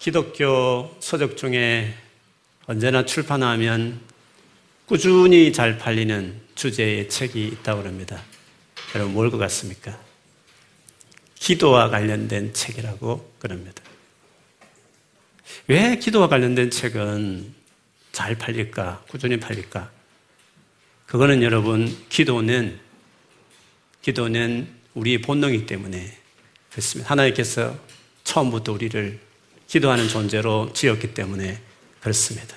기독교 서적 중에 언제나 출판하면 꾸준히 잘 팔리는 주제의 책이 있다고 합니다. 여러분 뭘 것 같습니까? 기도와 관련된 책이라고 그럽니다. 왜 기도와 관련된 책은 잘 팔릴까? 꾸준히 팔릴까? 그거는 여러분, 기도는, 기도는 우리의 본능이기 때문에 그렇습니다. 하나님께서 처음부터 우리를 기도하는 존재로 지었기 때문에 그렇습니다.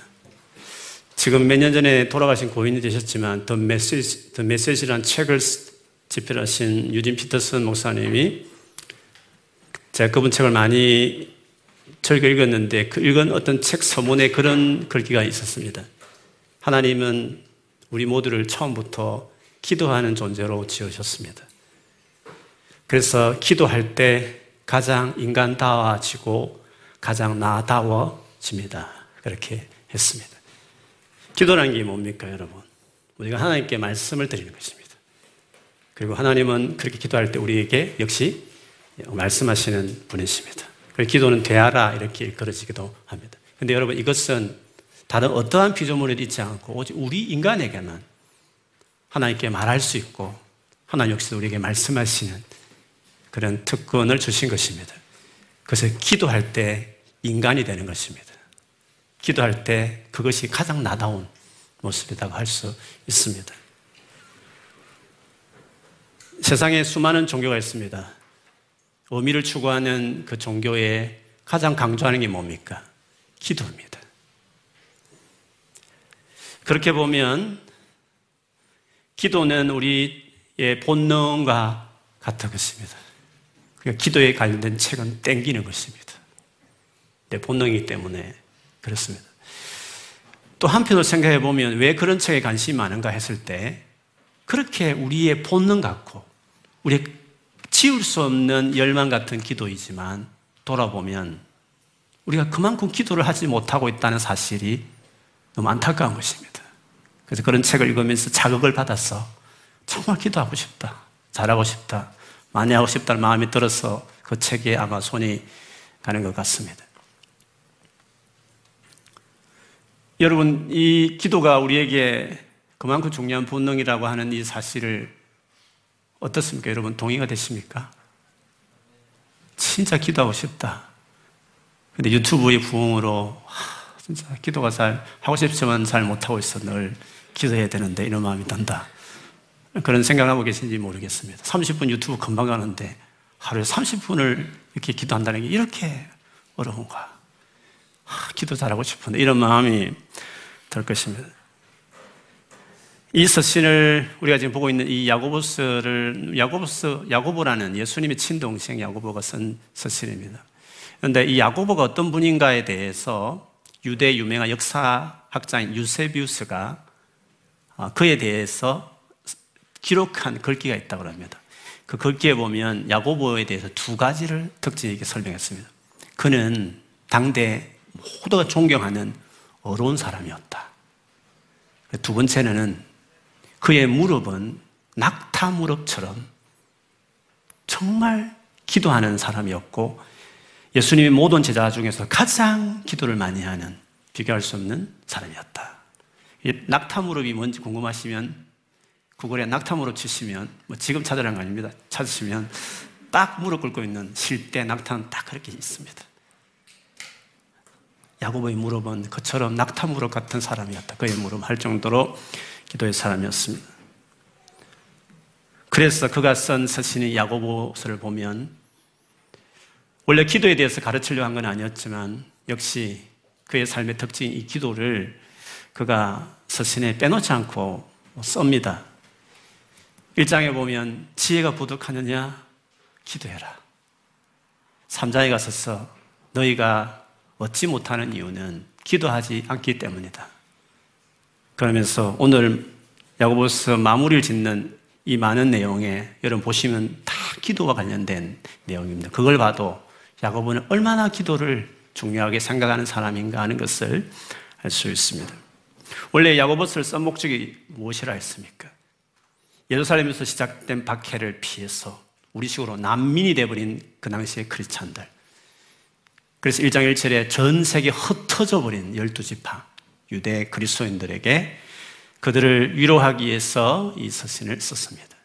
지금 몇 년 전에 돌아가신 고인이 되셨지만 더 메시지, 더 메시지란 책을 집필하신 유진 피터슨 목사님이 제가 그분 책을 많이 즐겨 읽었는데 그 읽은 어떤 책 서문에 그런 글귀가 있었습니다. 하나님은 우리 모두를 처음부터 기도하는 존재로 지으셨습니다. 그래서 기도할 때 가장 인간다워지고 가장 나다워집니다. 그렇게 했습니다. 기도라는 게 뭡니까, 여러분? 우리가 하나님께 말씀을 드리는 것입니다. 그리고 하나님은 그렇게 기도할 때 우리에게 역시 말씀하시는 분이십니다. 기도는 되하라 이렇게 일컬어지기도 합니다. 근데 여러분 이것은 다른 어떠한 피조물에도 있지 않고 오직 우리 인간에게만 하나님께 말할 수 있고 하나님 역시 우리에게 말씀하시는 그런 특권을 주신 것입니다. 그래서 기도할 때 인간이 되는 것입니다. 기도할 때 그것이 가장 나다운 모습이라고 할 수 있습니다. 세상에 수많은 종교가 있습니다. 의미를 추구하는 그 종교에 가장 강조하는 게 뭡니까? 기도입니다. 그렇게 보면 기도는 우리의 본능과 같은 것입니다. 그러니까 기도에 관련된 책은 땡기는 것입니다. 내 본능이기 때문에 그렇습니다. 또 한편으로 생각해 보면 왜 그런 책에 관심이 많은가 했을 때 그렇게 우리의 본능 같고 우리 지울 수 없는 열망 같은 기도이지만 돌아보면 우리가 그만큼 기도를 하지 못하고 있다는 사실이 너무 안타까운 것입니다. 그래서 그런 책을 읽으면서 자극을 받아서 정말 기도하고 싶다. 잘하고 싶다. 많이 하고 싶다는 마음이 들어서 그 책에 아마 손이 가는 것 같습니다. 여러분, 이 기도가 우리에게 그만큼 중요한 본능이라고 하는 이 사실을 어떻습니까? 여러분, 동의가 되십니까? 진짜 기도하고 싶다. 근데 유튜브의 부흥으로, 하, 진짜 기도가 잘, 하고 싶지만 잘 못하고 있어. 늘 기도해야 되는데, 이런 마음이 든다. 그런 생각하고 계신지 모르겠습니다. 30분 유튜브 금방 가는데, 하루에 30분을 이렇게 기도한다는 게 이렇게 어려운가. 하, 기도 잘하고 싶은데, 이런 마음이 들 것입니다. 이 서신을 우리가 지금 보고 있는 이 야고보스를 야고보스 야고보라는 예수님의 친동생 야고보가 쓴 서신입니다. 그런데 이 야고보가 어떤 분인가에 대해서 유대 유명한 역사학자인 유세비우스가 아, 그에 대해서 기록한 글귀가 있다고 합니다. 그 글귀에 보면 야고보에 대해서 두 가지를 특징 있게 설명했습니다. 그는 당대 모두가 존경하는 어려운 사람이었다. 두 번째는 그의 무릎은 낙타 무릎처럼 정말 기도하는 사람이었고 예수님의 모든 제자 중에서 가장 기도를 많이 하는 비교할 수 없는 사람이었다. 낙타 무릎이 뭔지 궁금하시면 구글에 낙타 무릎 치시면 뭐 지금 찾으라는 거 아닙니다. 찾으시면 딱 무릎 꿇고 있는 실대 낙타는 딱 그렇게 있습니다. 야고보의 무릎은 그처럼 낙타 무릎 같은 사람이었다. 그의 무릎 할 정도로 기도의 사람이었습니다. 그래서 그가 쓴 서신인 야고보서를 보면 원래 기도에 대해서 가르치려고 한건 아니었지만 역시 그의 삶의 특징인 이 기도를 그가 서신에 빼놓지 않고 썹니다. 1장에 보면 지혜가 부족하느냐? 기도해라. 3장에 가서 너희가 얻지 못하는 이유는 기도하지 않기 때문이다. 그러면서 오늘 야고보서 마무리를 짓는 이 많은 내용에 여러분 보시면 다 기도와 관련된 내용입니다. 그걸 봐도 야고보는 얼마나 기도를 중요하게 생각하는 사람인가 하는 것을 알 수 있습니다. 원래 야고보서를 쓴 목적이 무엇이라 했습니까? 예루살렘에서 시작된 박해를 피해서 우리식으로 난민이 되어버린 그 당시의 크리스찬들 그래서 1장 1절에 전 세계 흩어져 버린 열두 지파 유대 그리스도인들에게 그들을 위로하기 위해서 이 서신을 썼습니다.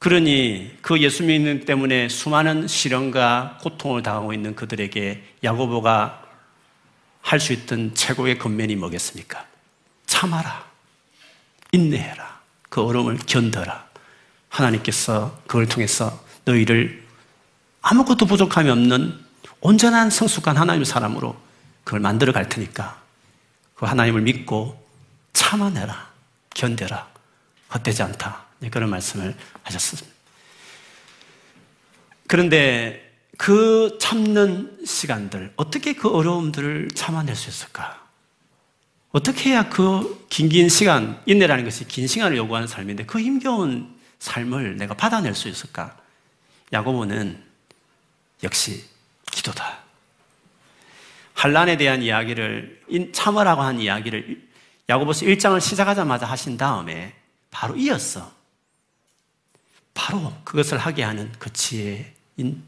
그러니 그 예수 믿는 때문에 수많은 시련과 고통을 당하고 있는 그들에게 야고보가 할 수 있던 최고의 근면이 뭐겠습니까? 참아라. 인내해라. 그 어려움을 견뎌라. 하나님께서 그걸 통해서 너희를 아무것도 부족함이 없는 온전한 성숙한 하나님의 사람으로 그걸 만들어 갈 테니까 그 하나님을 믿고 참아내라. 견뎌라. 헛되지 않다. 네, 그런 말씀을 하셨습니다. 그런데 그 참는 시간들, 어떻게 그 어려움들을 참아낼 수 있을까? 어떻게 해야 그 긴 긴 시간, 인내라는 것이 긴 시간을 요구하는 삶인데 그 힘겨운 삶을 내가 받아낼 수 있을까? 야고보는 역시 기도다. 한란에 대한 이야기를 참으라고 한 이야기를 야고보서 1장을 시작하자마자 하신 다음에 바로 이었어. 바로 그것을 하게 하는 그 지혜인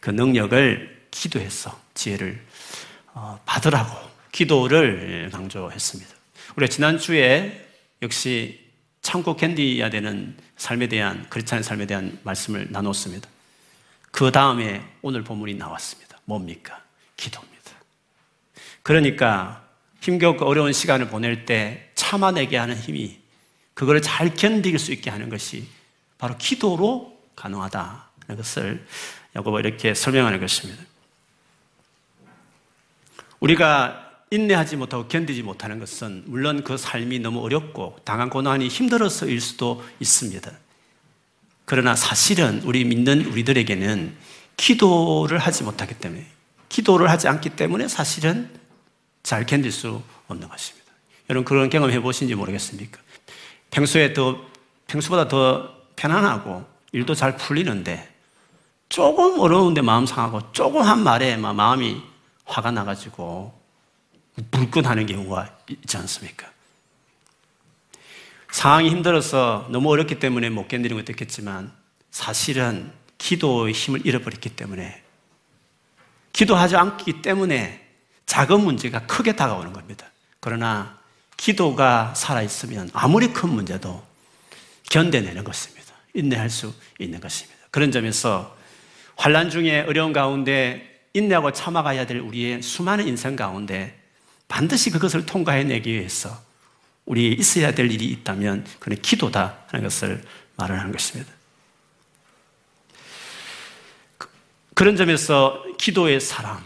그 능력을 기도해서 지혜를 어, 받으라고 기도를 강조했습니다. 우리 지난주에 역시 참고 견디야 되는 삶에 대한 크리스찬의 삶에 대한 말씀을 나눴습니다. 그 다음에 오늘 본문이 나왔습니다. 뭡니까? 기도입니다. 그러니까 힘겹고 어려운 시간을 보낼 때 참아내게 하는 힘이 그걸 잘 견딜 수 있게 하는 것이 바로 기도로 가능하다는 것을 야고보 이렇게 설명하는 것입니다. 우리가 인내하지 못하고 견디지 못하는 것은 물론 그 삶이 너무 어렵고 당한 고난이 힘들어서일 수도 있습니다. 그러나 사실은 우리 믿는 우리들에게는 기도를 하지 못하기 때문에 기도를 하지 않기 때문에 사실은 잘 견딜 수 없는 것입니다. 여러분 그런 경험 해 보신지 모르겠습니까? 평소에 더 평소보다 더 편안하고 일도 잘 풀리는데 조금 어려운데 마음 상하고 조금 한 말에 마음이 화가 나가지고 불끈하는 경우가 있지 않습니까? 상황이 힘들어서 너무 어렵기 때문에 못 견디는 것도 있겠지만 사실은 기도의 힘을 잃어버렸기 때문에 기도하지 않기 때문에 작은 문제가 크게 다가오는 겁니다. 그러나 기도가 살아있으면 아무리 큰 문제도 견뎌내는 것입니다. 인내할 수 있는 것입니다. 그런 점에서 환란 중에 어려운 가운데 인내하고 참아가야 될 우리의 수많은 인생 가운데 반드시 그것을 통과해내기 위해서 우리 있어야 될 일이 있다면 그는 기도다 하는 것을 말을 하는 것입니다. 그, 그런 점에서 기도의 사람,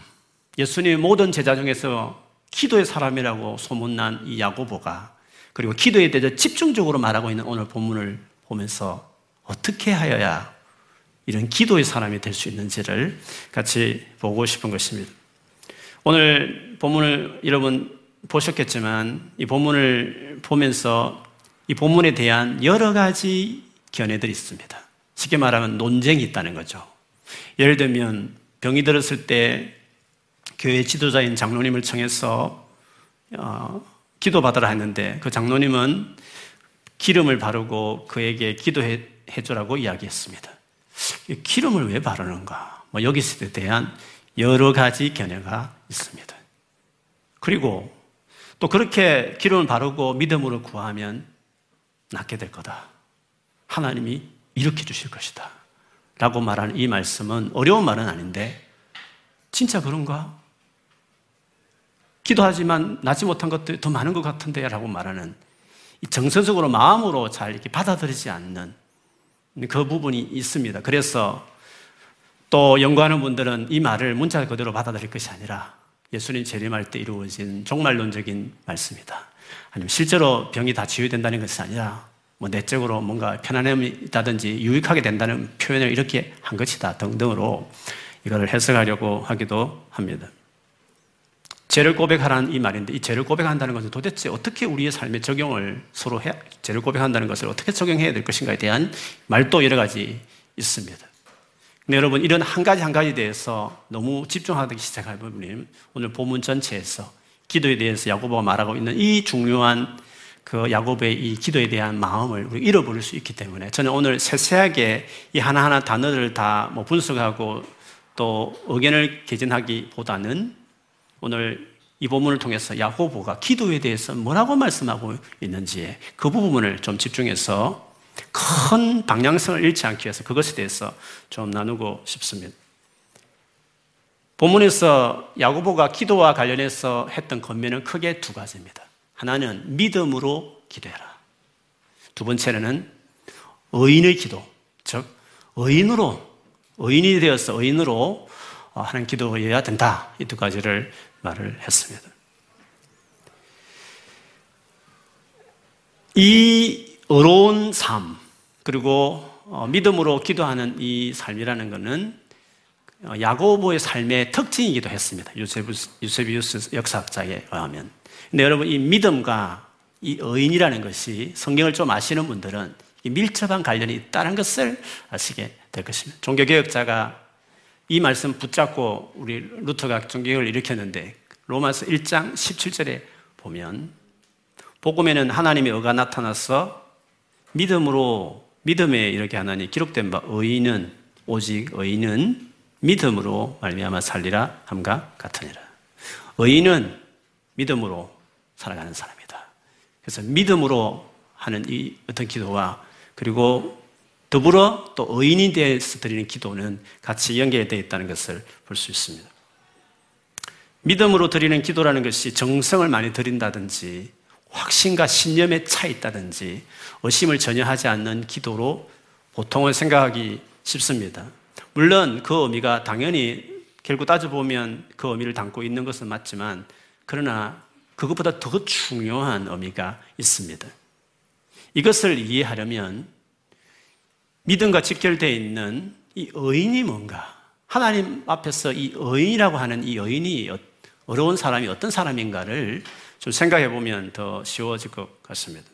예수님의 모든 제자 중에서 기도의 사람이라고 소문난 이 야고보가 그리고 기도에 대해서 집중적으로 말하고 있는 오늘 본문을 보면서 어떻게 하여야 이런 기도의 사람이 될 수 있는지를 같이 보고 싶은 것입니다. 오늘 본문을 여러분 보셨겠지만 이 본문을 보면서 이 본문에 대한 여러 가지 견해들이 있습니다. 쉽게 말하면 논쟁이 있다는 거죠. 예를 들면 병이 들었을 때 교회 지도자인 장로님을 청해서 어, 기도받으라 했는데 그 장로님은 기름을 바르고 그에게 기도해 주라고 이야기했습니다. 기름을 왜 바르는가? 뭐 여기에 대한 여러 가지 견해가 있습니다. 그리고 또 그렇게 기름을 바르고 믿음으로 구하면 낫게 될 거다. 하나님이 이렇게 주실 것이다. 라고 말하는 이 말씀은 어려운 말은 아닌데, 진짜 그런가? 기도하지만 낫지 못한 것들이 더 많은 것 같은데 라고 말하는 정서적으로 마음으로 잘 이렇게 받아들이지 않는 그 부분이 있습니다. 그래서 또 연구하는 분들은 이 말을 문자 그대로 받아들일 것이 아니라 예수님 재림할 때 이루어진 종말론적인 말씀이다. 아니면 실제로 병이 다 치유된다는 것이 아니라 뭐 내적으로 뭔가 편안함이 있다든지 유익하게 된다는 표현을 이렇게 한 것이다 등등으로 이거를 해석하려고 하기도 합니다. 죄를 고백하라는 이 말인데 이 죄를 고백한다는 것은 도대체 어떻게 우리의 삶에 적용을 서로 해 죄를 고백한다는 것을 어떻게 적용해야 될 것인가에 대한 말도 여러 가지 있습니다. 근데 여러분 이런 한 가지 한 가지에 대해서 너무 집중하기 시작할 부분이 오늘 본문 전체에서 기도에 대해서 야고보가 말하고 있는 이 중요한 그 야고보의 이 기도에 대한 마음을 우리 잃어버릴 수 있기 때문에 저는 오늘 세세하게 이 하나하나 단어들을 다뭐 분석하고 또 의견을 개진하기보다는 오늘 이 본문을 통해서 야고보가 기도에 대해서 뭐라고 말씀하고 있는지 그 부분을 좀 집중해서 큰 방향성을 잃지 않기 위해서 그것에 대해서 좀 나누고 싶습니다. 본문에서 야고보가 기도와 관련해서 했던 권면은 크게 두 가지입니다. 하나는 믿음으로 기도해라. 두 번째는 의인의 기도, 즉 의인으로 의인이 되어서 의인으로 하는 기도여야 된다. 이 두 가지를 말을 했습니다. 이 어려운 삶, 그리고 어, 믿음으로 기도하는 이 삶이라는 것은 어, 야고보의 삶의 특징이기도 했습니다. 유세비우스 역사학자에 의하면. 근데 여러분, 이 믿음과 이 의인이라는 것이 성경을 좀 아시는 분들은 밀접한 관련이 있다는 것을 아시게 될 것입니다. 종교개혁자가 이 말씀 붙잡고 우리 루터가 종교개혁을 일으켰는데 로마서 1장 17절에 보면 복음에는 하나님의 의가 나타나서 믿음으로 믿음에 이렇게 하나니 기록된 바 의인은 오직 의인은 믿음으로 말미암아 살리라 함과 같으니라. 의인은 믿음으로 살아가는 사람이다. 그래서 믿음으로 하는 이 어떤 기도와 그리고 더불어 또 의인이 대해서 드리는 기도는 같이 연계되어 있다는 것을 볼 수 있습니다. 믿음으로 드리는 기도라는 것이 정성을 많이 드린다든지 확신과 신념에 차 있다든지 의심을 전혀 하지 않는 기도로 보통은 생각하기 쉽습니다. 물론 그 의미가 당연히 결국 따져보면 그 의미를 담고 있는 것은 맞지만 그러나 그것보다 더 중요한 의미가 있습니다. 이것을 이해하려면 믿음과 직결되어 있는 이 의인이 뭔가 하나님 앞에서 이 의인이라고 하는 이 의인이 어려운 사람이 어떤 사람인가를 좀 생각해 보면 더 쉬워질 것 같습니다.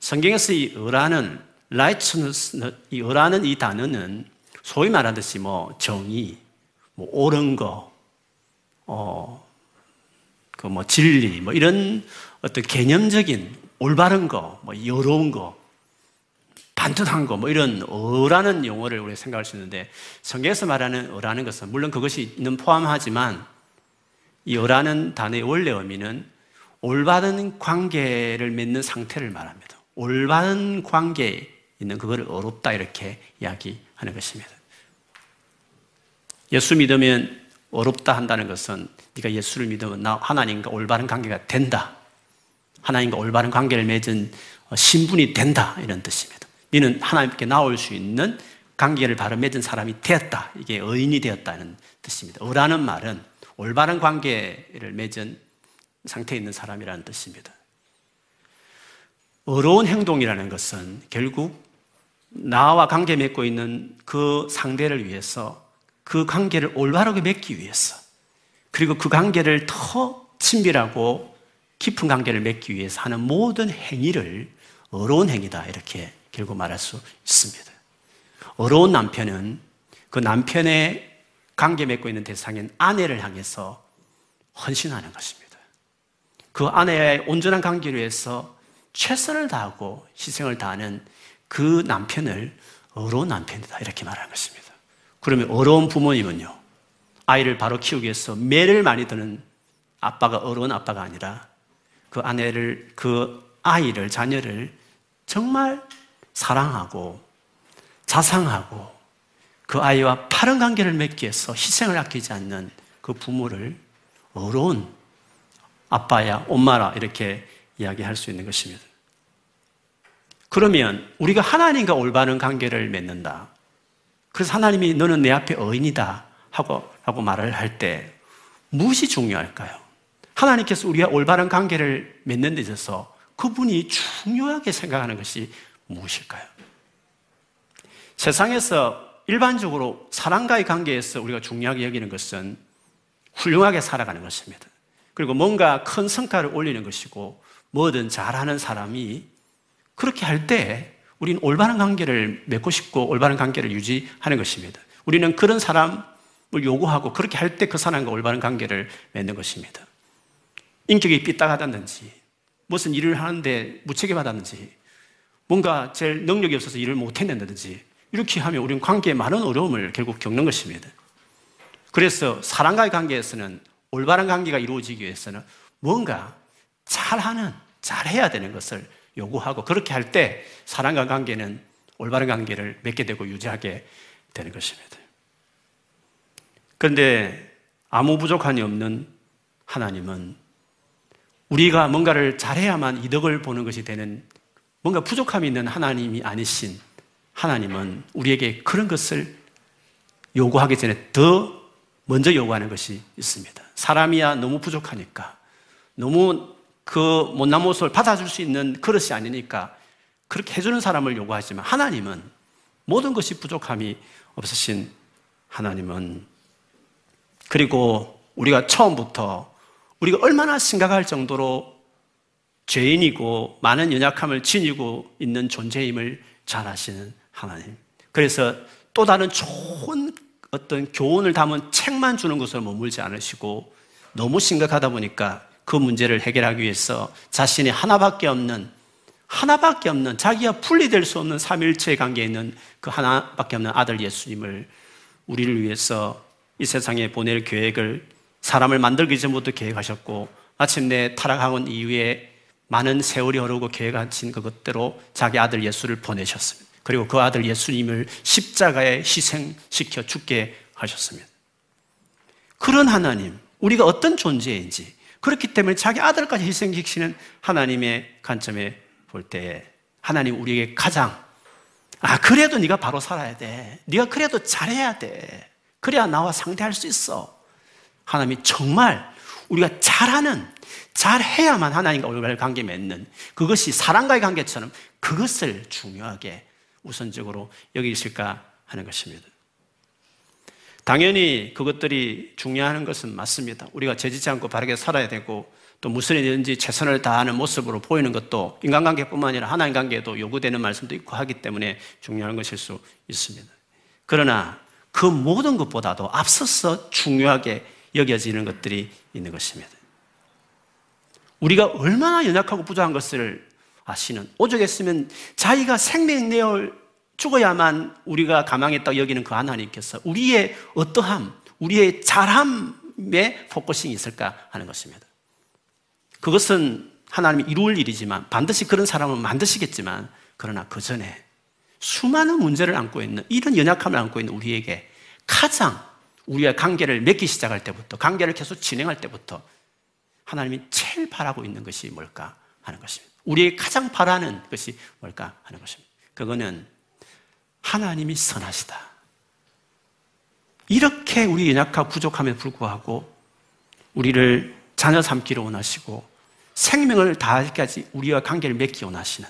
성경에서 이 의라는 righteousness, 이 의라는 이 단어는 소위 말하듯이 뭐 정의, 뭐 옳은 거, 어, 그 뭐 진리, 뭐 이런 어떤 개념적인 올바른 거, 뭐 여로운 거, 반듯한 거, 뭐 이런 어라는 용어를 우리가 생각할 수 있는데 성경에서 말하는 어라는 것은 물론 그것이 있는 포함하지만 이 어라는 단어의 원래 의미는 올바른 관계를 맺는 상태를 말합니다. 올바른 관계에 있는 그걸 어렵다 이렇게 이야기하는 것입니다. 예수 믿으면 어렵다 한다는 것은 네가 예수를 믿으면 나 하나님과 올바른 관계가 된다. 하나님과 올바른 관계를 맺은 신분이 된다 이런 뜻입니다. 너는 하나님께 나올 수 있는 관계를 바로 맺은 사람이 되었다. 이게 의인이 되었다는 뜻입니다. 어라는 말은 올바른 관계를 맺은 상태에 있는 사람이라는 뜻입니다. 어려운 행동이라는 것은 결국 나와 관계 맺고 있는 그 상대를 위해서 그 관계를 올바르게 맺기 위해서 그리고 그 관계를 더 친밀하고 깊은 관계를 맺기 위해서 하는 모든 행위를 어려운 행위다 이렇게 결국 말할 수 있습니다. 어려운 남편은 그 남편의 관계 맺고 있는 대상인 아내를 향해서 헌신하는 것입니다. 그 아내의 온전한 관계를 위해서 최선을 다하고 희생을 다하는 그 남편을 어려운 남편이다. 이렇게 말하는 것입니다. 그러면 어려운 부모님은요, 아이를 바로 키우기 위해서 매를 많이 드는 아빠가 어려운 아빠가 아니라 그 아내를, 그 아이를, 자녀를 정말 사랑하고 자상하고 그 아이와 파른 관계를 맺기 위해서 희생을 아끼지 않는 그 부모를 어려운 아빠야, 엄마라 이렇게 이야기할 수 있는 것입니다. 그러면 우리가 하나님과 올바른 관계를 맺는다. 그래서 하나님이 너는 내 앞에 어인이다 하고 라고 말을 할 때 무엇이 중요할까요? 하나님께서 우리가 올바른 관계를 맺는 데 있어서 그분이 중요하게 생각하는 것이 무엇일까요? 세상에서 일반적으로 사람과의 관계에서 우리가 중요하게 여기는 것은 훌륭하게 살아가는 것입니다. 그리고 뭔가 큰 성과를 올리는 것이고 뭐든 잘하는 사람이 그렇게 할 때 우리는 올바른 관계를 맺고 싶고 올바른 관계를 유지하는 것입니다. 우리는 그런 사람을 요구하고 그렇게 할 때 그 사람과 올바른 관계를 맺는 것입니다. 인격이 삐딱하다든지 무슨 일을 하는데 무책임 하다든지 뭔가 제일 능력이 없어서 일을 못해낸다든지 이렇게 하면 우리는 관계에 많은 어려움을 결국 겪는 것입니다. 그래서 사람과의 관계에서는 올바른 관계가 이루어지기 위해서는 뭔가 잘하는, 잘해야 되는 것을 요구하고 그렇게 할 때 사람과 관계는 올바른 관계를 맺게 되고 유지하게 되는 것입니다. 그런데 아무 부족함이 없는 하나님은 우리가 뭔가를 잘해야만 이득을 보는 것이 되는 뭔가 부족함이 있는 하나님이 아니신 하나님은 우리에게 그런 것을 요구하기 전에 더 먼저 요구하는 것이 있습니다. 사람이야 너무 부족하니까 너무 그 못난 모습을 받아줄 수 있는 그릇이 아니니까 그렇게 해주는 사람을 요구하지만 하나님은 모든 것이 부족함이 없으신 하나님은 그리고 우리가 처음부터 우리가 얼마나 심각할 정도로 죄인이고 많은 연약함을 지니고 있는 존재임을 잘 아시는 하나님. 그래서 또 다른 좋은 어떤 교훈을 담은 책만 주는 것을 머물지 않으시고 너무 심각하다 보니까 그 문제를 해결하기 위해서 자신이 하나밖에 없는 하나밖에 없는 자기와 분리될 수 없는 삼일체 관계에 있는 그 하나밖에 없는 아들 예수님을 우리를 위해서 이 세상에 보낼 계획을 사람을 만들기 전부터 계획하셨고 마침내 타락하고 이후에 많은 세월이 흐르고 계획하신 그것대로 자기 아들 예수를 보내셨습니다. 그리고 그 아들 예수님을 십자가에 희생시켜 죽게 하셨습니다. 그런 하나님, 우리가 어떤 존재인지, 그렇기 때문에 자기 아들까지 희생시키는 하나님의 관점에 볼 때, 하나님 우리에게 가장, 아, 그래도 네가 바로 살아야 돼. 네가 그래도 잘해야 돼. 그래야 나와 상대할 수 있어. 하나님이 정말 우리가 잘하는, 잘해야만 하나님과 올바른 관계 맺는 그것이 사랑과의 관계처럼 그것을 중요하게 우선적으로 여기실까 하는 것입니다. 당연히 그것들이 중요한 것은 맞습니다. 우리가 죄짓지 않고 바르게 살아야 되고 또 무슨 일든지 최선을 다하는 모습으로 보이는 것도 인간관계뿐만 아니라 하나님 관계에도 요구되는 말씀도 있고 하기 때문에 중요한 것일 수 있습니다. 그러나 그 모든 것보다도 앞서서 중요하게 여겨지는 것들이 있는 것입니다. 우리가 얼마나 연약하고 부족한 것을 아시는 오죽했으면 자기가 생명 내어 죽어야만 우리가 가망했다 여기는 그 하나님께서 우리의 어떠함, 우리의 잘함에 focusing이 있을까 하는 것입니다. 그것은 하나님이 이루을 일이지만 반드시 그런 사람은 만드시겠지만 그러나 그 전에 수많은 문제를 안고 있는 이런 연약함을 안고 있는 우리에게 가장 우리의 관계를 맺기 시작할 때부터 관계를 계속 진행할 때부터 하나님이 제일 바라고 있는 것이 뭘까 하는 것입니다. 우리의 가장 바라는 것이 뭘까 하는 것입니다. 그거는 하나님이 선하시다. 이렇게 우리 연약하고 부족함에 불구하고 우리를 자녀 삼기를 원하시고 생명을 다하기까지 우리와 관계를 맺기 원하시는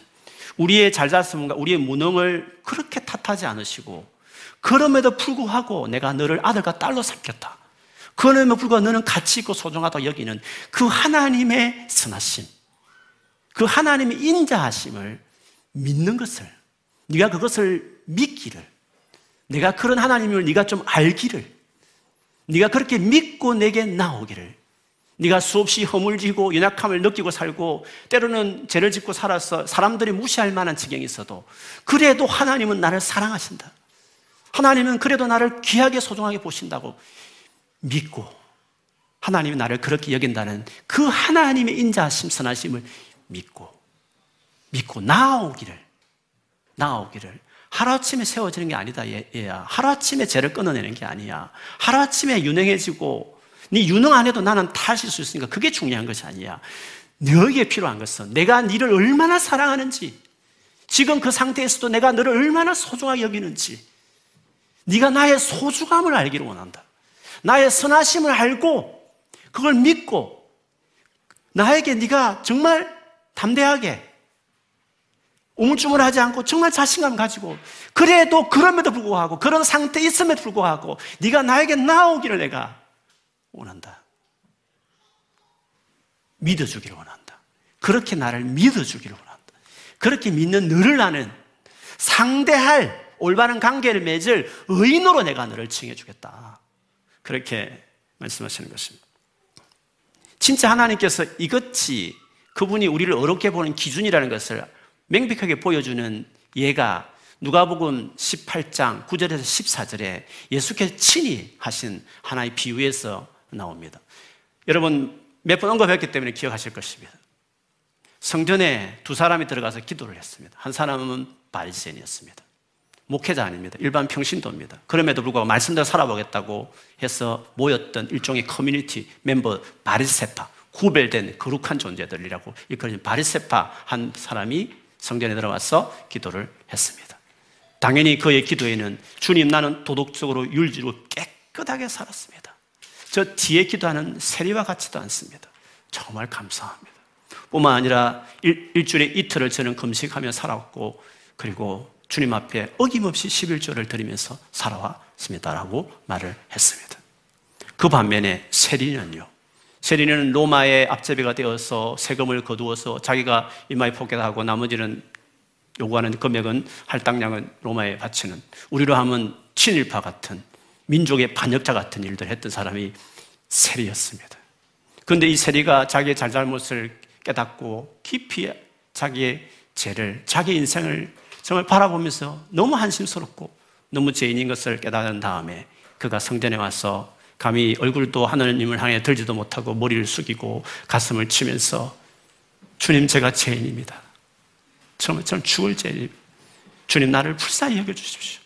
우리의 잘잘씀과 우리의 무능을 그렇게 탓하지 않으시고 그럼에도 불구하고 내가 너를 아들과 딸로 삼켰다. 그럼에도 불구하고 너는 가치 있고 소중하다 여기는 그 하나님의 선하심, 그 하나님의 인자하심을 믿는 것을 네가 그것을 믿기를 내가 그런 하나님을 네가 좀 알기를 네가 그렇게 믿고 내게 나오기를 네가 수없이 허물지고 연약함을 느끼고 살고 때로는 죄를 짓고 살아서 사람들이 무시할 만한 지경이 있어도 그래도 하나님은 나를 사랑하신다. 하나님은 그래도 나를 귀하게 소중하게 보신다고 믿고 하나님이 나를 그렇게 여긴다는 그 하나님의 인자하심 선하심을 믿고 믿고 나오기를 나오기를 하루아침에 세워지는 게 아니다. 얘야. 하루아침에 죄를 끊어내는 게 아니야. 하루아침에 유능해지고 네 유능 안 해도 나는 탈실 수 있으니까 그게 중요한 것이 아니야. 너에게 필요한 것은 내가 너를 얼마나 사랑하는지 지금 그 상태에서도 내가 너를 얼마나 소중하게 여기는지 네가 나의 소중함을 알기를 원한다 나의 선하심을 알고 그걸 믿고 나에게 네가 정말 담대하게 우물쭈물하지 않고 정말 자신감 가지고 그래도 그럼에도 불구하고 그런 상태에 있음에도 불구하고 네가 나에게 나오기를 내가 원한다. 믿어주기를 원한다. 그렇게 나를 믿어주기를 원한다. 그렇게 믿는 너를 나는 상대할 올바른 관계를 맺을 의인으로 내가 너를 칭해주겠다. 그렇게 말씀하시는 것입니다. 진짜 하나님께서 이것이 그분이 우리를 어렵게 보는 기준이라는 것을 명백하게 보여주는 예가 누가복음 18장 9절에서 14절에 예수께서 친히 하신 하나의 비유에서 나옵니다. 여러분 몇 번 언급했기 때문에 기억하실 것입니다. 성전에 두 사람이 들어가서 기도를 했습니다. 한 사람은 바리새인이었습니다. 목회자 아닙니다. 일반 평신도입니다. 그럼에도 불구하고 말씀대로 살아보겠다고 해서 모였던 일종의 커뮤니티 멤버 바리세파, 구별된 거룩한 존재들이라고 일컬어진 바리세파 한 사람이 성전에 들어와서 기도를 했습니다. 당연히 그의 기도에는 주님 나는 도덕적으로 율지로 깨끗하게 살았습니다. 저 뒤에 기도하는 세리와 같지도 않습니다. 정말 감사합니다. 뿐만 아니라 일, 일주일에 이틀을 저는 금식하며 살았고 그리고 주님 앞에 어김없이 11조를 드리면서 살아왔습니다라고 말을 했습니다. 그 반면에 세리는요. 세리는 로마의 앞제비가 되어서 세금을 거두어서 자기가 이마에 포개하고 나머지는 요구하는 금액은 할당량은 로마에 바치는 우리로 하면 친일파 같은 민족의 반역자 같은 일들 했던 사람이 세리였습니다. 그런데 이 세리가 자기의 잘잘못을 깨닫고 깊이 자기의 죄를, 자기 인생을 정말 바라보면서 너무 한심스럽고 너무 죄인인 것을 깨달은 다음에 그가 성전에 와서 감히 얼굴도 하나님을 향해 들지도 못하고 머리를 숙이고 가슴을 치면서 주님 제가 죄인입니다. 정말 저는 죽을 죄인 주님 나를 불쌍히 여겨 주십시오.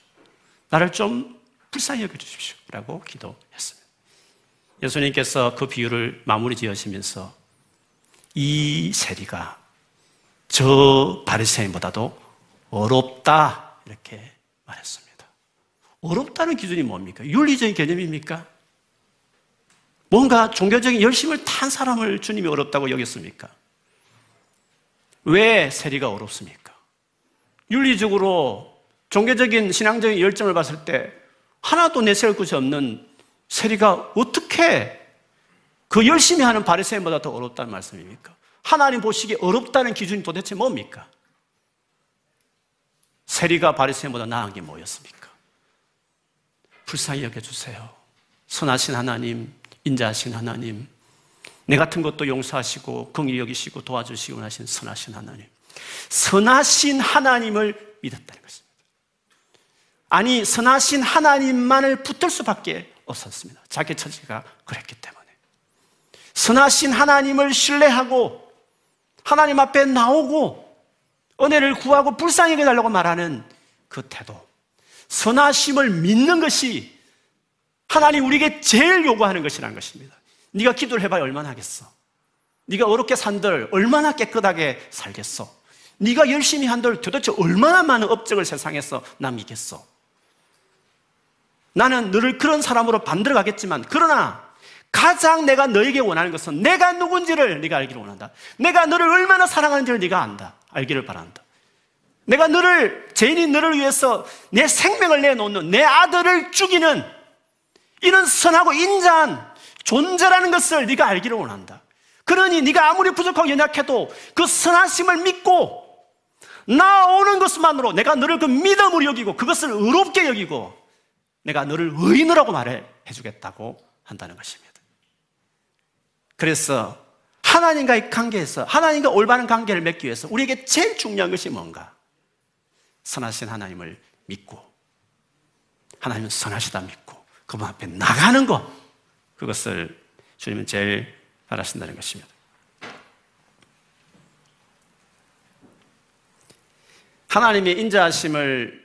나를 좀 불쌍히 여겨 주십시오. 라고 기도했습니다. 예수님께서 그 비유를 마무리 지으시면서 이 세리가 저 바리새인보다도 어렵다 이렇게 말했습니다. 어렵다는 기준이 뭡니까? 윤리적인 개념입니까? 뭔가 종교적인 열심을 탄 사람을 주님이 어렵다고 여겼습니까? 왜 세리가 어렵습니까? 윤리적으로 종교적인 신앙적인 열정을 봤을 때 하나도 내세울 것이 없는 세리가 어떻게 그 열심히 하는 바리새인보다 더 어렵다는 말씀입니까? 하나님 보시기에 어렵다는 기준이 도대체 뭡니까? 세리가 바리새인보다 나은 게 뭐였습니까? 불쌍히 여겨주세요. 선하신 하나님, 인자하신 하나님, 내 같은 것도 용서하시고 긍휼히 여기시고 도와주시고 하신 선하신 하나님. 선하신 하나님을 믿었다는 것입니다. 아니, 선하신 하나님만을 붙들 수밖에 없었습니다. 자기 처지가 그랬기 때문에. 선하신 하나님을 신뢰하고 하나님 앞에 나오고 은혜를 구하고 불쌍히 해달라고 말하는 그 태도. 선하심을 믿는 것이 하나님 우리에게 제일 요구하는 것이라는 것입니다. 네가 기도를 해봐야 얼마나 하겠어? 네가 어렵게 산들 얼마나 깨끗하게 살겠어? 네가 열심히 한들 도대체 얼마나 많은 업적을 세상에서 남기겠어? 나는 너를 그런 사람으로 만들어 가겠지만 그러나 가장 내가 너에게 원하는 것은 내가 누군지를 네가 알기를 원한다. 내가 너를 얼마나 사랑하는지를 네가 안다. 알기를 바란다. 내가 너를, 죄인인 너를 위해서 내 생명을 내놓는 내 아들을 죽이는 이런 선하고 인자한 존재라는 것을 네가 알기를 원한다. 그러니 네가 아무리 부족하고 연약해도 그 선하심을 믿고 나오는 것만으로 내가 너를 그 믿음으로 여기고 그것을 의롭게 여기고 내가 너를 의인으라고 말해 주겠다고 한다는 것입니다. 그래서 하나님과의 관계에서 하나님과 올바른 관계를 맺기 위해서 우리에게 제일 중요한 것이 뭔가? 선하신 하나님을 믿고 하나님은 선하시다 믿고 그분 앞에 나가는 것 그것을 주님은 제일 바라신다는 것입니다. 하나님의 인자하심을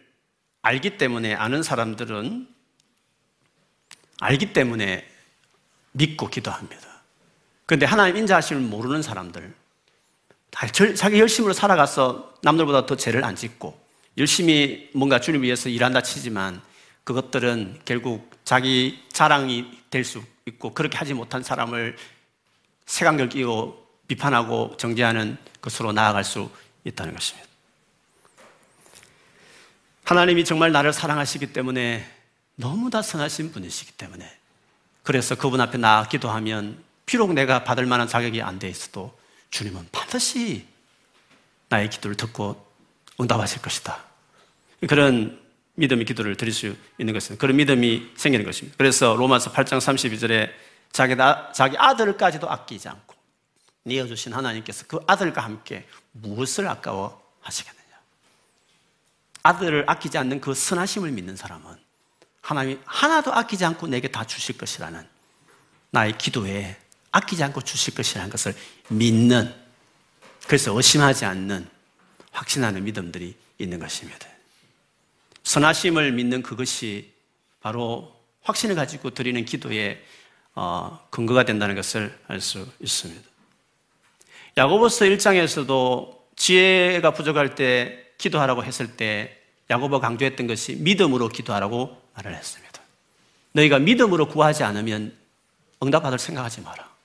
알기 때문에 아는 사람들은 알기 때문에 믿고 기도합니다. 그런데 하나님 인자하심을 모르는 사람들, 자기 열심으로 살아가서 남들보다 더 죄를 안 짓고 열심히 뭔가 주님 위해서 일한다 치지만 그것들은 결국 자기 자랑이 될 수 있고 그렇게 하지 못한 사람을 색안경 끼고 비판하고 정죄하는 것으로 나아갈 수 있다는 것입니다. 하나님이 정말 나를 사랑하시기 때문에 너무 다 선하신 분이시기 때문에 그래서 그분 앞에 나아 기도하면 비록 내가 받을 만한 자격이 안 돼 있어도 주님은 반드시 나의 기도를 듣고 응답하실 것이다. 그런 믿음의 기도를 드릴 수 있는 것입니다. 그런 믿음이 생기는 것입니다. 그래서 로마서 8장 32절에 자기, 자기 아들까지도 아끼지 않고 내어주신 하나님께서 그 아들과 함께 무엇을 아까워 하시겠느냐. 아들을 아끼지 않는 그 선하심을 믿는 사람은 하나님이 하나도 아끼지 않고 내게 다 주실 것이라는 나의 기도에 아끼지 않고 주실 것이라는 것을 믿는 그래서 의심하지 않는 확신하는 믿음들이 있는 것입니다. 선하심을 믿는 그것이 바로 확신을 가지고 드리는 기도의 어, 근거가 된다는 것을 알 수 있습니다. 야고보서 1장에서도 지혜가 부족할 때 기도하라고 했을 때 야고보 강조했던 것이 믿음으로 기도하라고 말을 했습니다. 너희가 믿음으로 구하지 않으면 응답받을 생각하지 마라.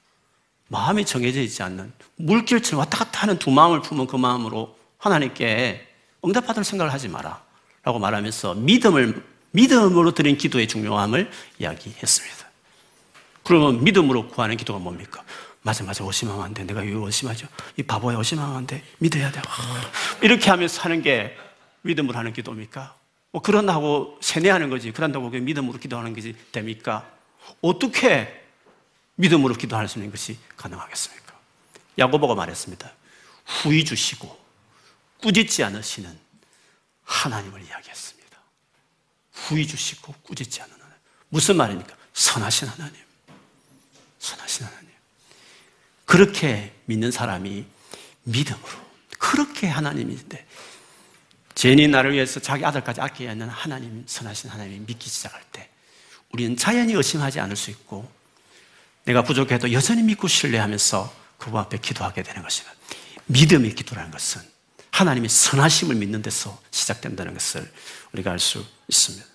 마음이 정해져 있지 않는 물길처럼 왔다 갔다 하는 두 마음을 품은 그 마음으로 하나님께 응답받을 생각을 하지 마라. 라고 말하면서 믿음을, 믿음으로 드린 기도의 중요함을 이야기했습니다. 그러면 믿음으로 구하는 기도가 뭡니까? 맞아, 맞아, 의심하면 안 돼. 내가 이거 의심하죠. 이 바보야, 의심하면 안 돼. 믿어야 돼. 이렇게 하면서 하는 게 믿음으로 하는 기도입니까? 뭐, 그런다고 세뇌하는 거지. 그런다고 믿음으로 기도하는 것이 됩니까? 어떻게 믿음으로 기도할 수 있는 것이 가능하겠습니까? 야고보가 말했습니다. 후이 주시고 꾸짖지 않으시는 하나님을 이야기했습니다. 후이 주시고 꾸짖지 않는 하나님. 무슨 말입니까? 선하신 하나님. 선하신 하나님. 그렇게 믿는 사람이 믿음으로 그렇게 하나님인데 죄인이 나를 위해서 자기 아들까지 아껴야 하는 하나님, 선하신 하나님이 믿기 시작할 때 우리는 자연히 의심하지 않을 수 있고 내가 부족해도 여전히 믿고 신뢰하면서 그분 앞에 기도하게 되는 것입니다. 믿음의 기도라는 것은 하나님의 선하심을 믿는 데서 시작된다는 것을 우리가 알 수 있습니다.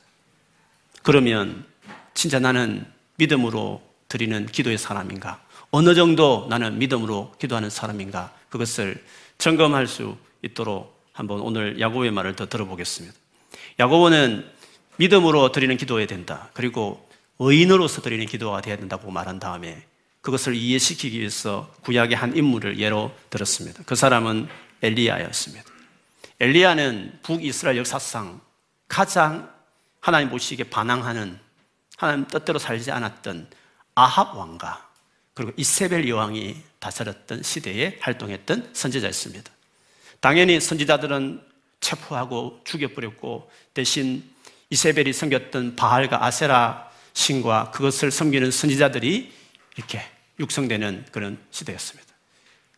그러면 진짜 나는 믿음으로 드리는 기도의 사람인가? 어느 정도 나는 믿음으로 기도하는 사람인가? 그것을 점검할 수 있도록 한번 오늘 야고보의 말을 더 들어보겠습니다. 야고보는 믿음으로 드리는 기도해야 된다. 그리고 의인으로서 드리는 기도가 되어야 된다고 말한 다음에 그것을 이해시키기 위해서 구약의 한 인물을 예로 들었습니다. 그 사람은 엘리야였습니다. 엘리야는 북이스라엘 역사상 가장 하나님 보시기에 반항하는 하나님 뜻대로 살지 않았던 아합 왕과 그리고 이세벨 여왕이 다스렸던 시대에 활동했던 선지자였습니다. 당연히 선지자들은 체포하고 죽여버렸고 대신 이세벨이 섬겼던 바알과 아세라 신과 그것을 섬기는 선지자들이 이렇게 육성되는 그런 시대였습니다.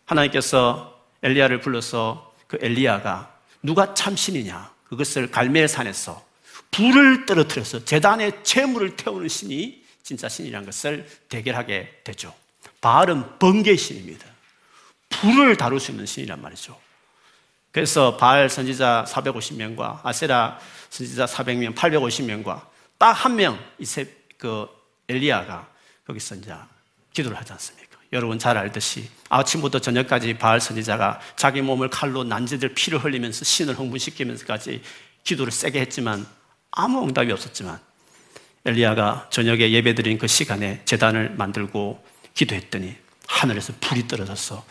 하나님께서 엘리야를 불러서 그 엘리야가 누가 참신이냐 그것을 갈멜산에서 불을 떨어뜨려서 재단에 재물을 태우는 신이 진짜 신이라는 것을 대결하게 되죠. 바알은 번개 신입니다. 불을 다룰 수 있는 신이란 말이죠. 그래서 바알 선지자 450명과 아세라 선지자 400명, 850명과 딱 한 명, 이세 그 엘리야가 거기서 이제 기도를 하지 않습니까? 여러분 잘 알듯이 아침부터 저녁까지 바알 선지자가 자기 몸을 칼로 난지들 피를 흘리면서 신을 흥분시키면서까지 기도를 세게 했지만 아무 응답이 없었지만 엘리야가 저녁에 예배드린 그 시간에 재단을 만들고 기도했더니 하늘에서 불이 떨어져서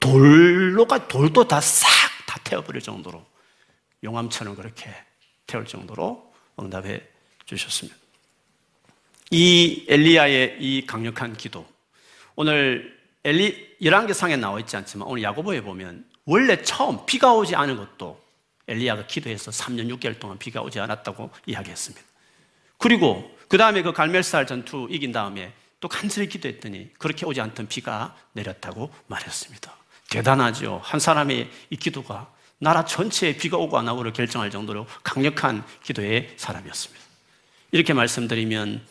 돌로가 돌도 다 싹다 태워버릴 정도로 용암처럼 그렇게 태울 정도로 응답해 주셨습니다. 이 엘리야의 이 강력한 기도. 오늘 엘리 열왕기상에 나와 있지 않지만 오늘 야고보에 보면 원래 처음 비가 오지 않은 것도 엘리야가 기도해서 3년 6개월 동안 비가 오지 않았다고 이야기했습니다. 그리고 그 다음에 그 갈멜살 전투 이긴 다음에 또 간절히 기도했더니 그렇게 오지 않던 비가 내렸다고 말했습니다. 대단하죠. 한 사람의 이 기도가 나라 전체에 비가 오고 안 오고를 결정할 정도로 강력한 기도의 사람이었습니다. 이렇게 말씀드리면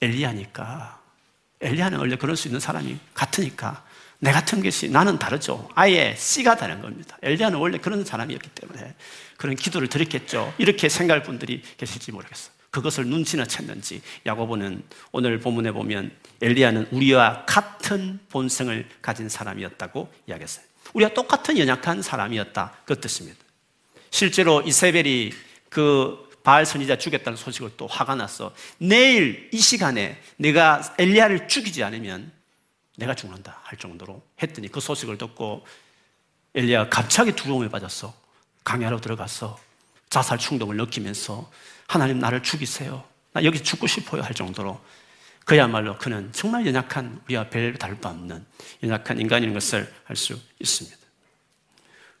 엘리야니까 엘리야는 원래 그럴 수 있는 사람이 같으니까 내 같은 것이 나는 다르죠. 아예 씨가 다른 겁니다. 엘리야는 원래 그런 사람이었기 때문에 그런 기도를 드렸겠죠. 이렇게 생각할 분들이 계실지 모르겠어요. 그것을 눈치나 챘는지 야고보는 오늘 본문에 보면 엘리야는 우리와 같은 본성을 가진 사람이었다고 이야기했어요. 우리가 똑같은 연약한 사람이었다. 그 뜻입니다. 실제로 이세벨이 그 바알 선지자 죽였다는 소식을 또 화가 났어. 내일 이 시간에 내가 엘리야를 죽이지 않으면 내가 죽는다 할 정도로 했더니 그 소식을 듣고 엘리야가 갑자기 두려움에 빠졌어. 강야로 들어가서 자살 충동을 느끼면서 하나님 나를 죽이세요. 나 여기 죽고 싶어요 할 정도로 그야말로 그는 정말 연약한 우리와 별 다를 바 없는 연약한 인간인 것을 알 수 있습니다.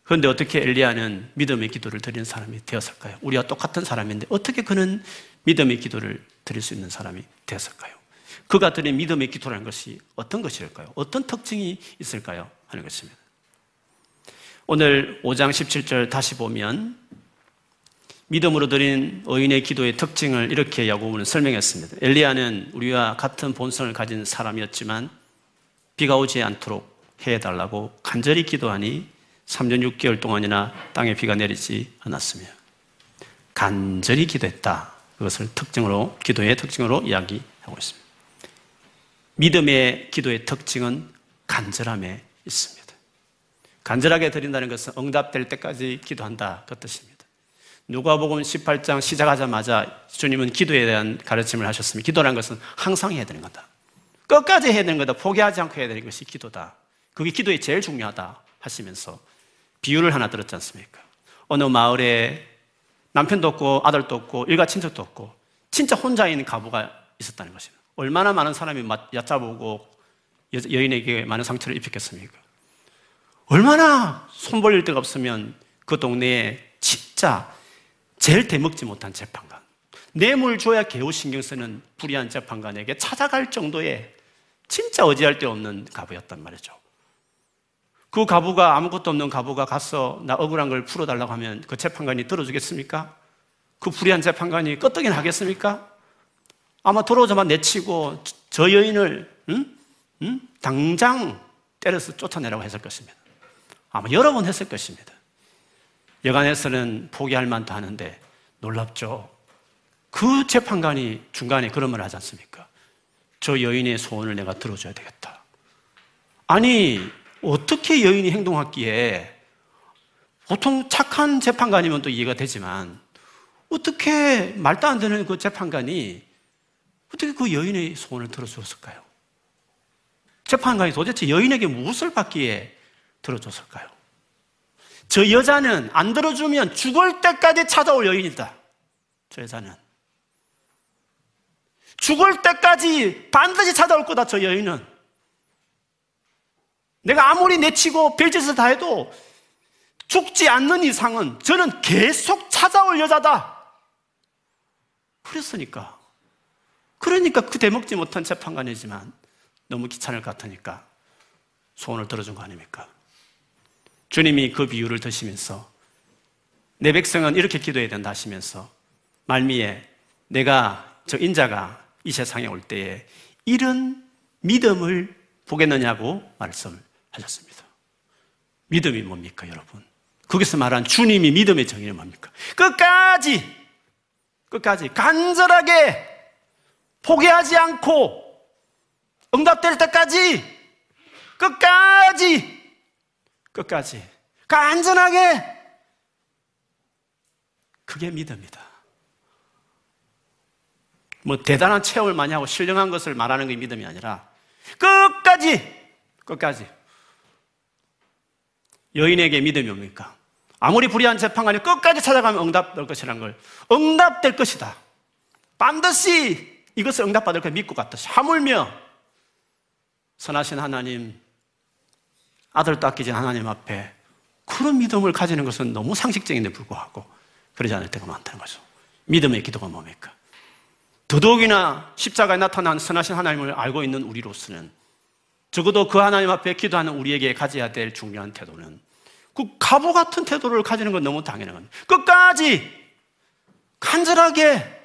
그런데 어떻게 엘리야는 믿음의 기도를 드리는 사람이 되었을까요? 우리와 똑같은 사람인데 어떻게 그는 믿음의 기도를 드릴 수 있는 사람이 되었을까요? 그가 드린 믿음의 기도라는 것이 어떤 것일까요? 어떤 특징이 있을까요? 하는 것입니다. 오늘 5장 17절 다시 보면 믿음으로 드린 의인의 기도의 특징을 이렇게 야고보는 설명했습니다. 엘리야는 우리와 같은 본성을 가진 사람이었지만 비가 오지 않도록 해달라고 간절히 기도하니 3년 6개월 동안이나 땅에 비가 내리지 않았으며 간절히 기도했다. 그것을 특징으로 기도의 특징으로 이야기하고 있습니다. 믿음의 기도의 특징은 간절함에 있습니다. 간절하게 드린다는 것은 응답될 때까지 기도한다 그 뜻입니다. 누가복음 18장 시작하자마자 주님은 기도에 대한 가르침을 하셨습니다. 기도라는 것은 항상 해야 되는 거다. 끝까지 해야 되는 거다. 포기하지 않고 해야 되는 것이 기도다. 그게 기도에 제일 중요하다 하시면서 비유를 하나 들었지 않습니까? 어느 마을에 남편도 없고 아들도 없고 일가 친척도 없고 진짜 혼자 있는 가부가 있었다는 것입니다. 얼마나 많은 사람이 얕잡고 여인에게 많은 상처를 입혔겠습니까? 얼마나 손 벌릴 데가 없으면 그 동네에 진짜 제일 대먹지 못한 재판관. 뇌물 줘야 개우 신경 쓰는 불의한 재판관에게 찾아갈 정도의 진짜 어지할 데 없는 가부였단 말이죠. 그 가부가 아무것도 없는 가부가 가서 나 억울한 걸 풀어달라고 하면 그 재판관이 들어주겠습니까? 그 불의한 재판관이 끄떡이 나겠습니까? 아마 들어오자마자 내치고 저 여인을 응? 응? 당장 때려서 쫓아내라고 했을 것입니다. 아마 여러 번 했을 것입니다. 여간에서는 포기할 만도 하는데 놀랍죠. 그 재판관이 중간에 그런 말을 하지 않습니까? 저 여인의 소원을 내가 들어줘야 되겠다. 아니, 어떻게 여인이 행동했기에 보통 착한 재판관이면 또 이해가 되지만 어떻게 말도 안 되는 그 재판관이 어떻게 그 여인의 소원을 들어주었을까요? 재판관이 도대체 여인에게 무엇을 받기에 들어줬을까요? 저 여자는 안 들어주면 죽을 때까지 찾아올 여인이다. 저 여자는. 죽을 때까지 반드시 찾아올 거다, 저 여인은. 내가 아무리 내치고 별짓을 다 해도 죽지 않는 이상은 저는 계속 찾아올 여자다. 그랬으니까. 그러니까 그 대먹지 못한 재판관이지만 너무 귀찮을 것 같으니까 소원을 들어준 거 아닙니까? 주님이 그 비유를 드시면서 내 백성은 이렇게 기도해야 된다 하시면서 말미에 내가 저 인자가 이 세상에 올 때에 이런 믿음을 보겠느냐고 말씀을 하셨습니다. 믿음이 뭡니까, 여러분? 거기서 말한 주님이 믿음의 정의는 뭡니까? 끝까지, 끝까지 간절하게 포기하지 않고 응답될 때까지 끝까지 끝까지 간절하게 그게 믿음이다. 뭐 대단한 체험을 많이 하고 신령한 것을 말하는 게 믿음이 아니라 끝까지 끝까지 여인에게 믿음이 옵니까? 아무리 불의한 재판관이 끝까지 찾아가면 응답될 것이라는 걸 응답될 것이다. 반드시 이것을 응답받을 걸 믿고 갔듯이 하물며 선하신 하나님 아들도 아끼지 하나님 앞에 그런 믿음을 가지는 것은 너무 상식적인데 불구하고 그러지 않을 때가 많다는 거죠. 믿음의 기도가 뭡니까? 더더욱이나 십자가에 나타난 선하신 하나님을 알고 있는 우리로서는 적어도 그 하나님 앞에 기도하는 우리에게 가져야 될 중요한 태도는 그 가보 같은 태도를 가지는 건 너무 당연한 겁니다. 끝까지 간절하게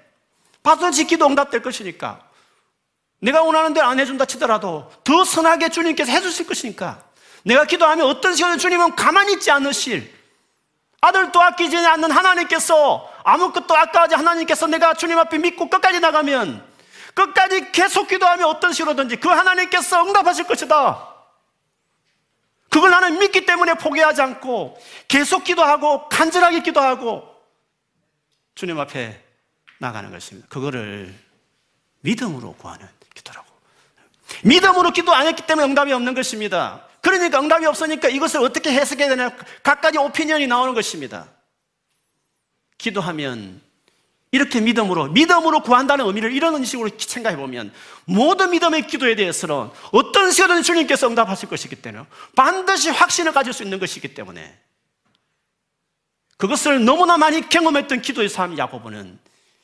받을 지기도 응답될 것이니까 내가 원하는 대로 안 해준다 치더라도 더 선하게 주님께서 해주실 것이니까 내가 기도하면 어떤 시간에 주님은 가만히 있지 않으실 아들도 아끼지 않는 하나님께서 아무것도 아까워하지 하나님께서 내가 주님 앞에 믿고 끝까지 나가면 끝까지 계속 기도하면 어떤 식으로든지 그 하나님께서 응답하실 것이다. 그걸 나는 믿기 때문에 포기하지 않고 계속 기도하고 간절하게 기도하고 주님 앞에 나가는 것입니다. 그거를 믿음으로 구하는 기도라고. 믿음으로 기도 안 했기 때문에 응답이 없는 것입니다. 그러니까 응답이 없으니까 이것을 어떻게 해석해야 되나 각가지 오피니언이 나오는 것입니다. 기도하면 이렇게 믿음으로, 믿음으로 구한다는 의미를 이런 식으로 생각해 보면 모든 믿음의 기도에 대해서는 어떤 시간은 주님께서 응답하실 것이기 때문에 반드시 확신을 가질 수 있는 것이기 때문에 그것을 너무나 많이 경험했던 기도의 사람 야고보는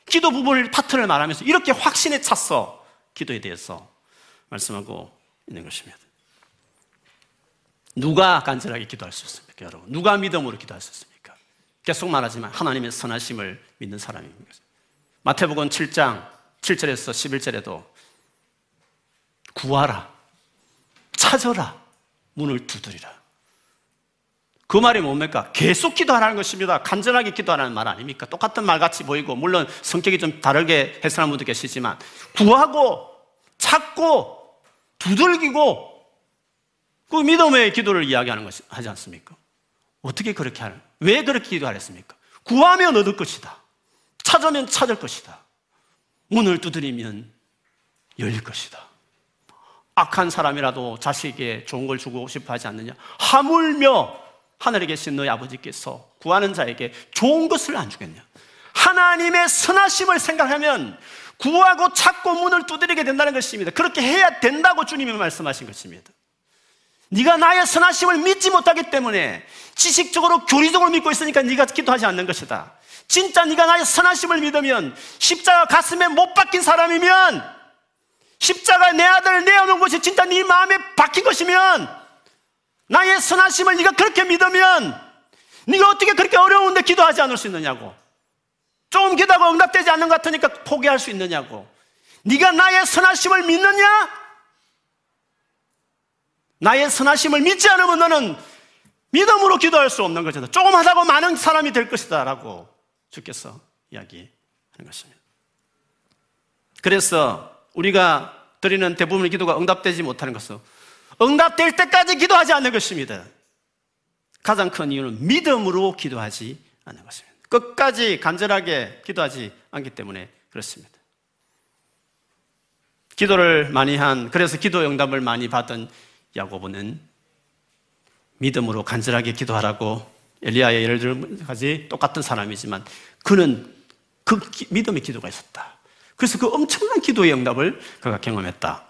기도 부분을 파트를 말하면서 이렇게 확신에 찼어. 기도에 대해서 말씀하고 있는 것입니다. 누가 간절하게 기도할 수 있습니까, 여러분? 누가 믿음으로 기도할 수 있습니까? 계속 말하지만 하나님의 선하심을 믿는 사람입니다. 마태복음 7장 7절에서 11절에도 구하라, 찾아라, 문을 두드리라. 그 말이 뭡니까? 계속 기도하라는 것입니다. 간절하게 기도하라는 말 아닙니까? 똑같은 말 같이 보이고, 물론 성격이 좀 다르게 해석하는 분도 계시지만, 구하고, 찾고, 두들기고, 그 믿음의 기도를 이야기하는 것이 하지 않습니까? 어떻게 그렇게 하는, 왜 그렇게 기도하랬습니까? 구하면 얻을 것이다. 찾으면 찾을 것이다. 문을 두드리면 열릴 것이다. 악한 사람이라도 자식에게 좋은 걸 주고 싶어 하지 않느냐? 하물며 하늘에 계신 너희 아버지께서 구하는 자에게 좋은 것을 안 주겠냐? 하나님의 선하심을 생각하면 구하고 찾고 문을 두드리게 된다는 것입니다. 그렇게 해야 된다고 주님이 말씀하신 것입니다. 네가 나의 선하심을 믿지 못하기 때문에 지식적으로 교리적으로 믿고 있으니까 네가 기도하지 않는 것이다. 진짜 네가 나의 선하심을 믿으면 십자가 가슴에 못 박힌 사람이면 십자가 내 아들을 내어놓은 것이 진짜 네 마음에 박힌 것이면 나의 선하심을 네가 그렇게 믿으면 네가 어떻게 그렇게 어려운데 기도하지 않을 수 있느냐고 조금 기도하고 응답되지 않는 것 같으니까 포기할 수 있느냐고 네가 나의 선하심을 믿느냐? 나의 선하심을 믿지 않으면 너는 믿음으로 기도할 수 없는 것이다 조금 하다고 많은 사람이 될 것이다 라고 주께서 이야기하는 것입니다 그래서 우리가 드리는 대부분의 기도가 응답되지 못하는 것은 응답될 때까지 기도하지 않는 것입니다. 가장 큰 이유는 믿음으로 기도하지 않는 것입니다. 끝까지 간절하게 기도하지 않기 때문에 그렇습니다. 기도를 많이 한, 그래서 기도 응답을 많이 받은 야고보는 믿음으로 간절하게 기도하라고 엘리야의 예를 들까지 똑같은 사람이지만 그는 그 믿음의 기도가 있었다. 그래서 그 엄청난 기도의 응답을 그가 경험했다.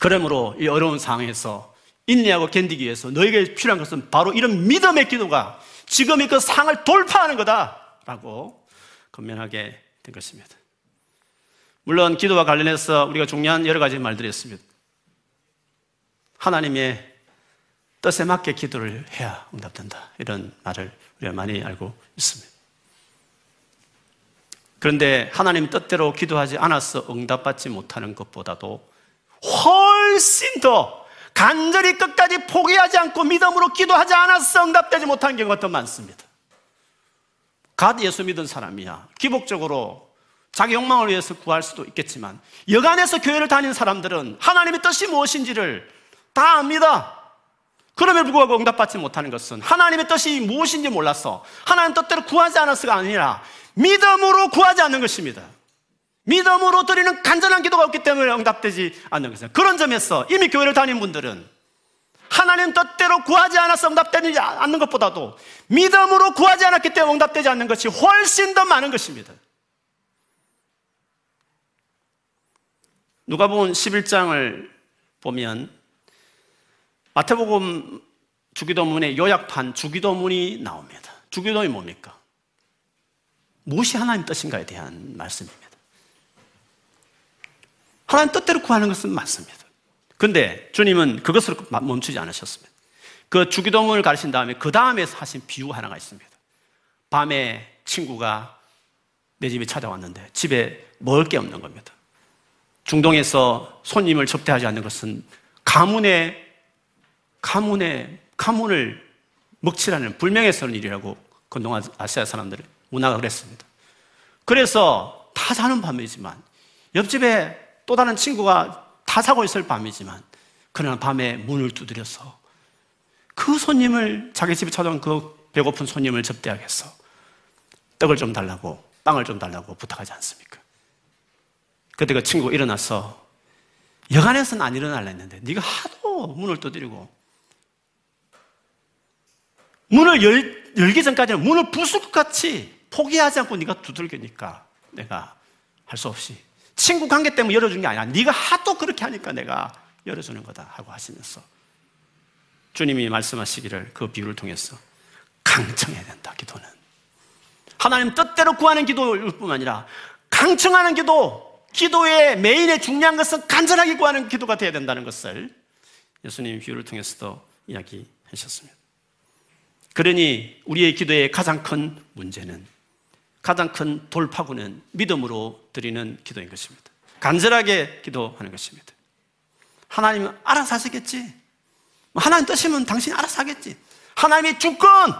그러므로 이 어려운 상황에서 인내하고 견디기 위해서 너에게 필요한 것은 바로 이런 믿음의 기도가 지금의 그 상을 돌파하는 거다라고 건면하게 된 것입니다. 물론 기도와 관련해서 우리가 중요한 여러 가지 말들이 있습니다. 하나님의 뜻에 맞게 기도를 해야 응답된다. 이런 말을 우리가 많이 알고 있습니다. 그런데 하나님 뜻대로 기도하지 않아서 응답받지 못하는 것보다도 훨씬 더 간절히 끝까지 포기하지 않고 믿음으로 기도하지 않아서 응답되지 못하는 경우가 더 많습니다. 갓 예수 믿은 사람이야. 기복적으로 자기 욕망을 위해서 구할 수도 있겠지만 여간에서 교회를 다니는 사람들은 하나님의 뜻이 무엇인지를 다 압니다. 그럼에도 불구하고 응답받지 못하는 것은 하나님의 뜻이 무엇인지 몰라서 하나님 뜻대로 구하지 않았어가 아니라 믿음으로 구하지 않는 것입니다. 믿음으로 드리는 간절한 기도가 없기 때문에 응답되지 않는 것입니다. 그런 점에서 이미 교회를 다닌 분들은 하나님 뜻대로 구하지 않아서 응답되지 않는 것보다도 믿음으로 구하지 않았기 때문에 응답되지 않는 것이 훨씬 더 많은 것입니다. 누가 본 11장을 보면 마태복음 주기도문의 요약판 주기도문이 나옵니다. 주기도문이 뭡니까? 무엇이 하나님 뜻인가에 대한 말씀입니다. 하나님 뜻대로 구하는 것은 맞습니다. 근데 주님은 그것을 멈추지 않으셨습니다. 그 주기도문을 가르친 다음에 그 다음에 하신 비유 하나가 있습니다. 밤에 친구가 내 집에 찾아왔는데 집에 먹을 게 없는 겁니다. 중동에서 손님을 접대하지 않는 것은 가문의 가문의 가문을 먹칠하는 불명예스러운 일이라고 그동안 아시아 사람들은 문화가 그랬습니다. 그래서 다 자는 밤이지만 옆집에 또 다른 친구가 다 자고 있을 밤이지만 그러나 밤에 문을 두드려서 그 손님을 자기 집에 찾아온 그 배고픈 손님을 접대하겠어. 떡을 좀 달라고 빵을 좀 달라고 부탁하지 않습니까? 그때 그 친구가 일어나서 여간에서는 안 일어날라 했는데 네가 하도 문을 두드리고 문을 열, 열기 전까지는 문을 부술 것 같이 포기하지 않고 네가 두들기니까 내가 할 수 없이 친구 관계 때문에 열어준 게 아니야. 네가 하도 그렇게 하니까 내가 열어주는 거다 하고 하시면서 주님이 말씀하시기를 그 비유를 통해서 강청해야 된다, 기도는. 하나님 뜻대로 구하는 기도일 뿐만 아니라 강청하는 기도, 기도의 메인의 중요한 것은 간절하게 구하는 기도가 되어야 된다는 것을 예수님 비유를 통해서도 이야기하셨습니다. 그러니 우리의 기도의 가장 큰 문제는 가장 큰 돌파구는 믿음으로 드리는 기도인 것입니다. 간절하게 기도하는 것입니다. 하나님은 알아서 하시겠지. 뭐 하나님 뜻이면 당신이 알아서 하겠지. 하나님의 주권!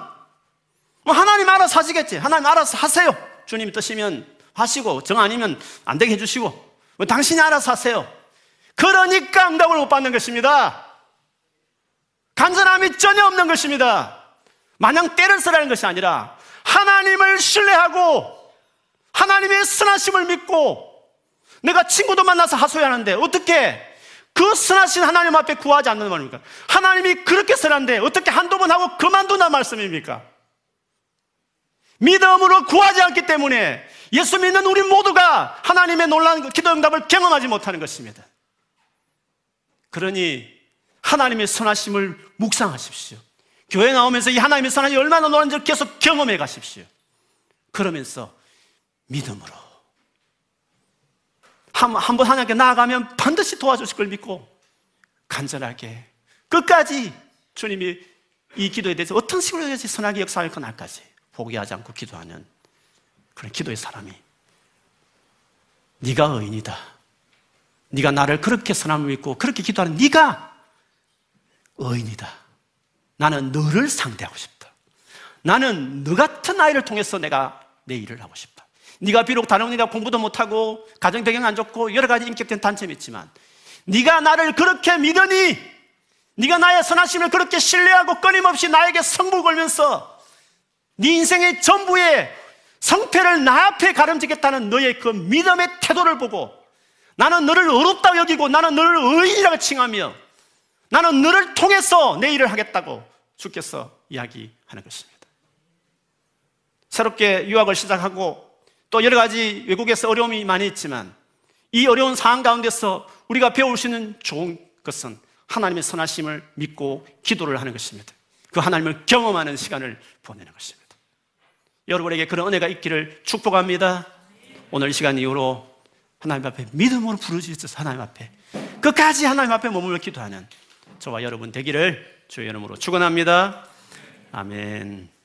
뭐 하나님 알아서 하시겠지. 하나님 알아서 하세요. 주님 뜻이면 하시고, 정 아니면 안 되게 해주시고, 뭐 당신이 알아서 하세요. 그러니까 응답을 못 받는 것입니다. 간절함이 전혀 없는 것입니다. 마냥 때를 쓰라는 것이 아니라 하나님을 신뢰하고 하나님의 선하심을 믿고 내가 친구도 만나서 하소연하는데 어떻게 그 선하신 하나님 앞에 구하지 않는 말입니까? 하나님이 그렇게 선한데 어떻게 한두 번 하고 그만둔단 말씀입니까? 믿음으로 구하지 않기 때문에 예수 믿는 우리 모두가 하나님의 놀라운 기도 응답을 경험하지 못하는 것입니다. 그러니 하나님의 선하심을 묵상하십시오. 교회 나오면서 이 하나님의 선하심이 얼마나 놀라는지 계속 경험해 가십시오. 그러면서 믿음으로 한번 하나님께 나아가면 반드시 도와주실 걸 믿고 간절하게 끝까지 주님이 이 기도에 대해서 어떤 식으로 해야지 선하게 역사할 그날까지 포기하지 않고 기도하는 그런 기도의 사람이 네가 의인이다. 네가 나를 그렇게 선함을 믿고 그렇게 기도하는 네가 의인이다. 나는 너를 상대하고 싶다. 나는 너 같은 아이를 통해서 내가 내 일을 하고 싶다. 네가 비록 다른 네가 공부도 못하고 가정 배경 안 좋고 여러 가지 인격된 단점이 있지만 네가 나를 그렇게 믿으니 네가 나의 선하심을 그렇게 신뢰하고 끊임없이 나에게 성부 걸면서 네 인생의 전부의 성패를 나 앞에 가름지겠다는 너의 그 믿음의 태도를 보고 나는 너를 어렵다 여기고 나는 너를 의인이라고 칭하며 나는 너를 통해서 내 일을 하겠다고 주께서 이야기하는 것입니다. 새롭게 유학을 시작하고 또 여러 가지 외국에서 어려움이 많이 있지만 이 어려운 상황 가운데서 우리가 배울 수 있는 좋은 것은 하나님의 선하심을 믿고 기도를 하는 것입니다. 그 하나님을 경험하는 시간을 보내는 것입니다. 여러분에게 그런 은혜가 있기를 축복합니다. 오늘 시간 이후로 하나님 앞에 믿음으로 부르짖어서 하나님 앞에 끝까지 하나님 앞에 머물러 기도하는 저와 여러분 되기를 주의 이름으로 축원합니다. 아멘.